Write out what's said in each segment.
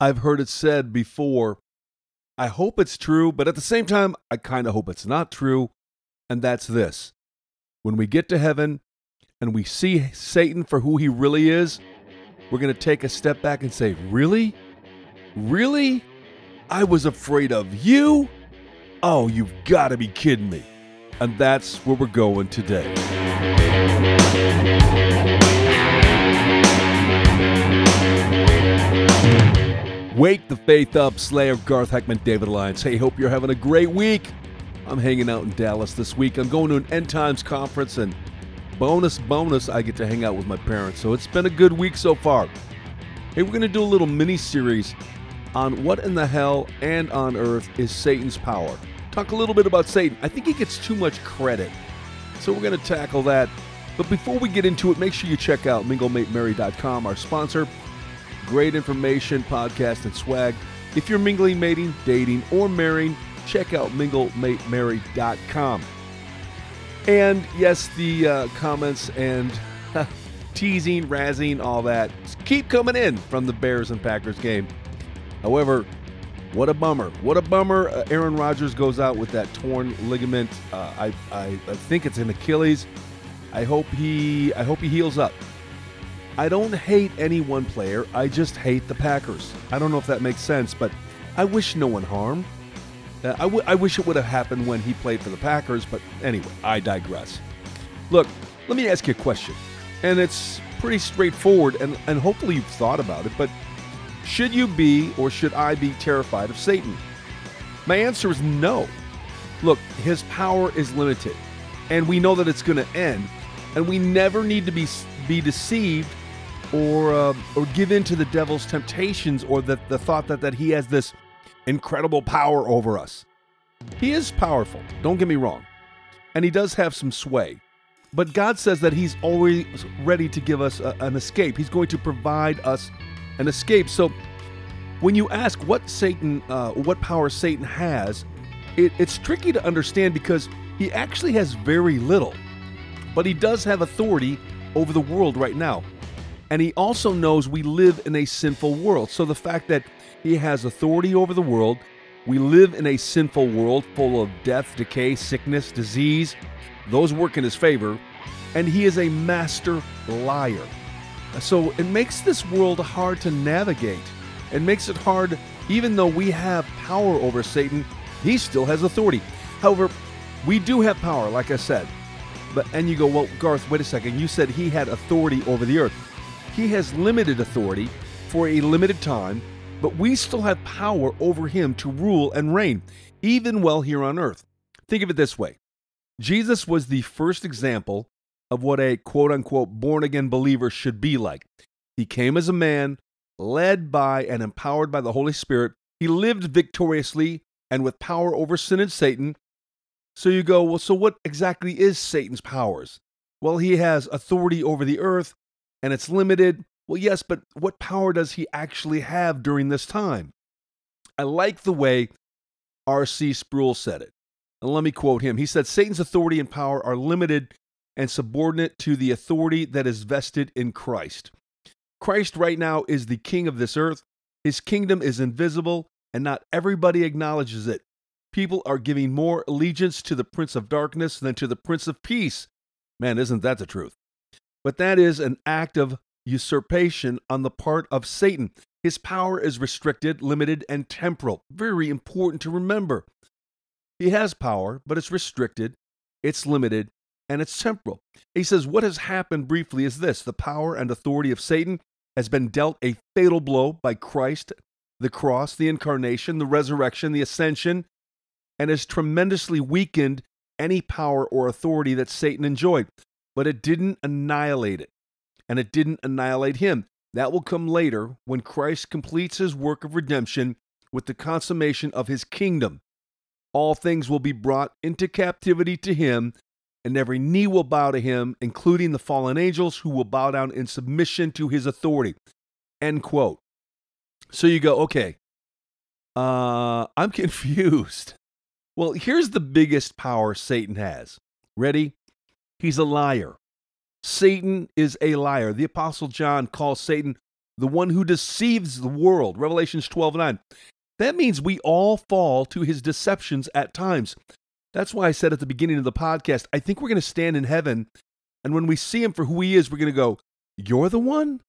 I've heard it said before. I hope it's true, but at the same time, I kind of hope it's not true. And that's this when we get to heaven and we see Satan for who he really is, we're going to take a step back and say, Really? Really? I was afraid of you? Oh, you've got to be kidding me. And that's where we're going today. Wake the faith up, Slayer, Garth Heckman, David Alliance. Hey, hope you're having a great week. I'm hanging out in Dallas this week. I'm going to an End Times conference, and bonus, bonus, I get to hang out with my parents. So it's been a good week so far. Hey, we're going to do a little mini series on what in the hell and on earth is Satan's power. Talk a little bit about Satan. I think he gets too much credit. So we're going to tackle that. But before we get into it, make sure you check out minglematemary.com, our sponsor. Great information, podcast, and swag. If you're mingling, mating, dating, or marrying, check out minglematemary.com. And yes, the uh, comments and teasing, razzing, all that keep coming in from the Bears and Packers game. However, what a bummer! What a bummer! Uh, Aaron Rodgers goes out with that torn ligament. Uh, I, I, I think it's an Achilles. I hope he I hope he heals up. I don't hate any one player. I just hate the Packers. I don't know if that makes sense, but I wish no one harm. Uh, I, w- I wish it would have happened when he played for the Packers, but anyway, I digress. Look, let me ask you a question, and it's pretty straightforward, and, and hopefully you've thought about it, but should you be or should I be terrified of Satan? My answer is no. Look, his power is limited, and we know that it's going to end, and we never need to be, be deceived or uh, or give in to the devil's temptations or the, the thought that, that he has this incredible power over us. He is powerful, don't get me wrong, and he does have some sway. But God says that he's always ready to give us a, an escape. He's going to provide us an escape. So when you ask what Satan, uh, what power Satan has, it, it's tricky to understand because he actually has very little, but he does have authority over the world right now. And he also knows we live in a sinful world. So the fact that he has authority over the world, we live in a sinful world full of death, decay, sickness, disease, those work in his favor, and he is a master liar. So it makes this world hard to navigate. It makes it hard, even though we have power over Satan, he still has authority. However, we do have power, like I said. But and you go, well, Garth, wait a second. You said he had authority over the earth. He has limited authority for a limited time, but we still have power over him to rule and reign, even while here on earth. Think of it this way Jesus was the first example of what a quote unquote born again believer should be like. He came as a man, led by and empowered by the Holy Spirit. He lived victoriously and with power over sin and Satan. So you go, well, so what exactly is Satan's powers? Well, he has authority over the earth, and it's limited. Well, yes, but what power does he actually have during this time? I like the way R.C. Sproul said it. And let me quote him. He said, Satan's authority and power are limited and subordinate to the authority that is vested in Christ. Christ right now is the king of this earth. His kingdom is invisible, and not everybody acknowledges it. People are giving more allegiance to the Prince of Darkness than to the Prince of Peace. Man, isn't that the truth? But that is an act of usurpation on the part of Satan. His power is restricted, limited, and temporal. Very important to remember. He has power, but it's restricted, it's limited, and it's temporal. He says, What has happened briefly is this the power and authority of Satan has been dealt a fatal blow by Christ, the cross, the incarnation, the resurrection, the ascension, and has tremendously weakened any power or authority that Satan enjoyed but it didn't annihilate it. And it didn't annihilate him. That will come later when Christ completes his work of redemption with the consummation of his kingdom. All things will be brought into captivity to him, and every knee will bow to him, including the fallen angels who will bow down in submission to his authority. End quote. So you go, okay, uh, I'm confused. Well, here's the biggest power Satan has. Ready? He's a liar. Satan is a liar. The Apostle John calls Satan the one who deceives the world. Revelations 12 9. That means we all fall to his deceptions at times. That's why I said at the beginning of the podcast, I think we're going to stand in heaven. And when we see him for who he is, we're going to go, You're the one?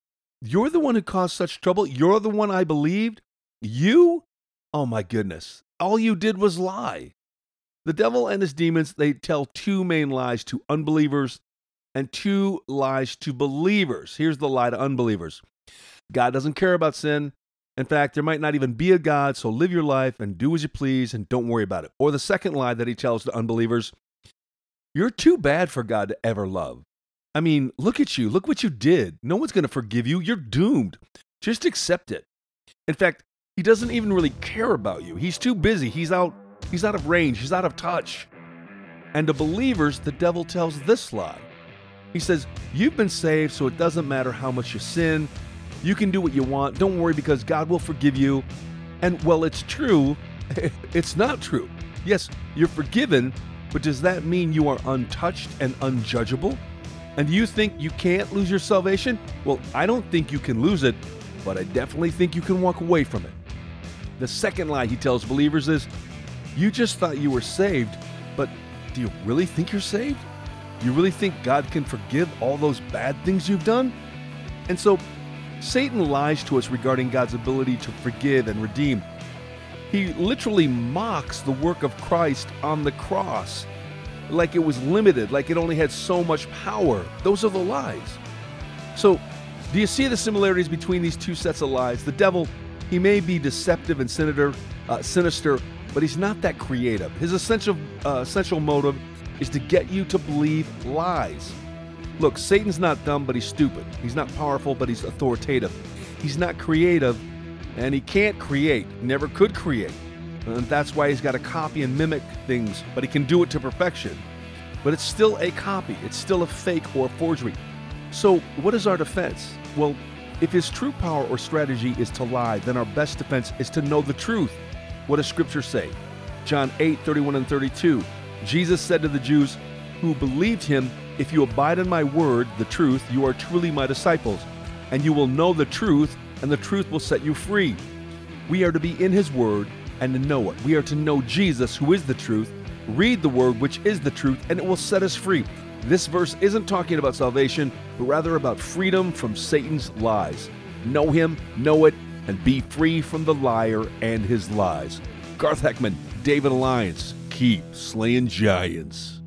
You're the one who caused such trouble? You're the one I believed? You? Oh my goodness. All you did was lie. The devil and his demons, they tell two main lies to unbelievers and two lies to believers. Here's the lie to unbelievers God doesn't care about sin. In fact, there might not even be a God, so live your life and do as you please and don't worry about it. Or the second lie that he tells to unbelievers you're too bad for God to ever love. I mean, look at you. Look what you did. No one's going to forgive you. You're doomed. Just accept it. In fact, he doesn't even really care about you. He's too busy. He's out he's out of range. He's out of touch. And to believers, the devil tells this lie. He says, "You've been saved, so it doesn't matter how much you sin. You can do what you want. Don't worry because God will forgive you." And well, it's true. It's not true. Yes, you're forgiven, but does that mean you are untouched and unjudgeable? And do you think you can't lose your salvation? Well, I don't think you can lose it, but I definitely think you can walk away from it. The second lie he tells believers is you just thought you were saved, but do you really think you're saved? You really think God can forgive all those bad things you've done? And so Satan lies to us regarding God's ability to forgive and redeem. He literally mocks the work of Christ on the cross like it was limited, like it only had so much power. Those are the lies. So, do you see the similarities between these two sets of lies? The devil, he may be deceptive and sinister, uh, sinister, but he's not that creative. His essential uh, essential motive is to get you to believe lies. Look, Satan's not dumb, but he's stupid. He's not powerful, but he's authoritative. He's not creative, and he can't create. Never could create. And that's why he's got to copy and mimic things, but he can do it to perfection. But it's still a copy, it's still a fake or a forgery. So, what is our defense? Well, if his true power or strategy is to lie, then our best defense is to know the truth. What does Scripture say? John 8, 31 and 32. Jesus said to the Jews who believed him, If you abide in my word, the truth, you are truly my disciples, and you will know the truth, and the truth will set you free. We are to be in his word and to know it. We are to know Jesus, who is the truth, read the word, which is the truth, and it will set us free. This verse isn't talking about salvation, but rather about freedom from Satan's lies. Know him, know it, and be free from the liar and his lies. Garth Heckman, David Alliance, keep slaying giants.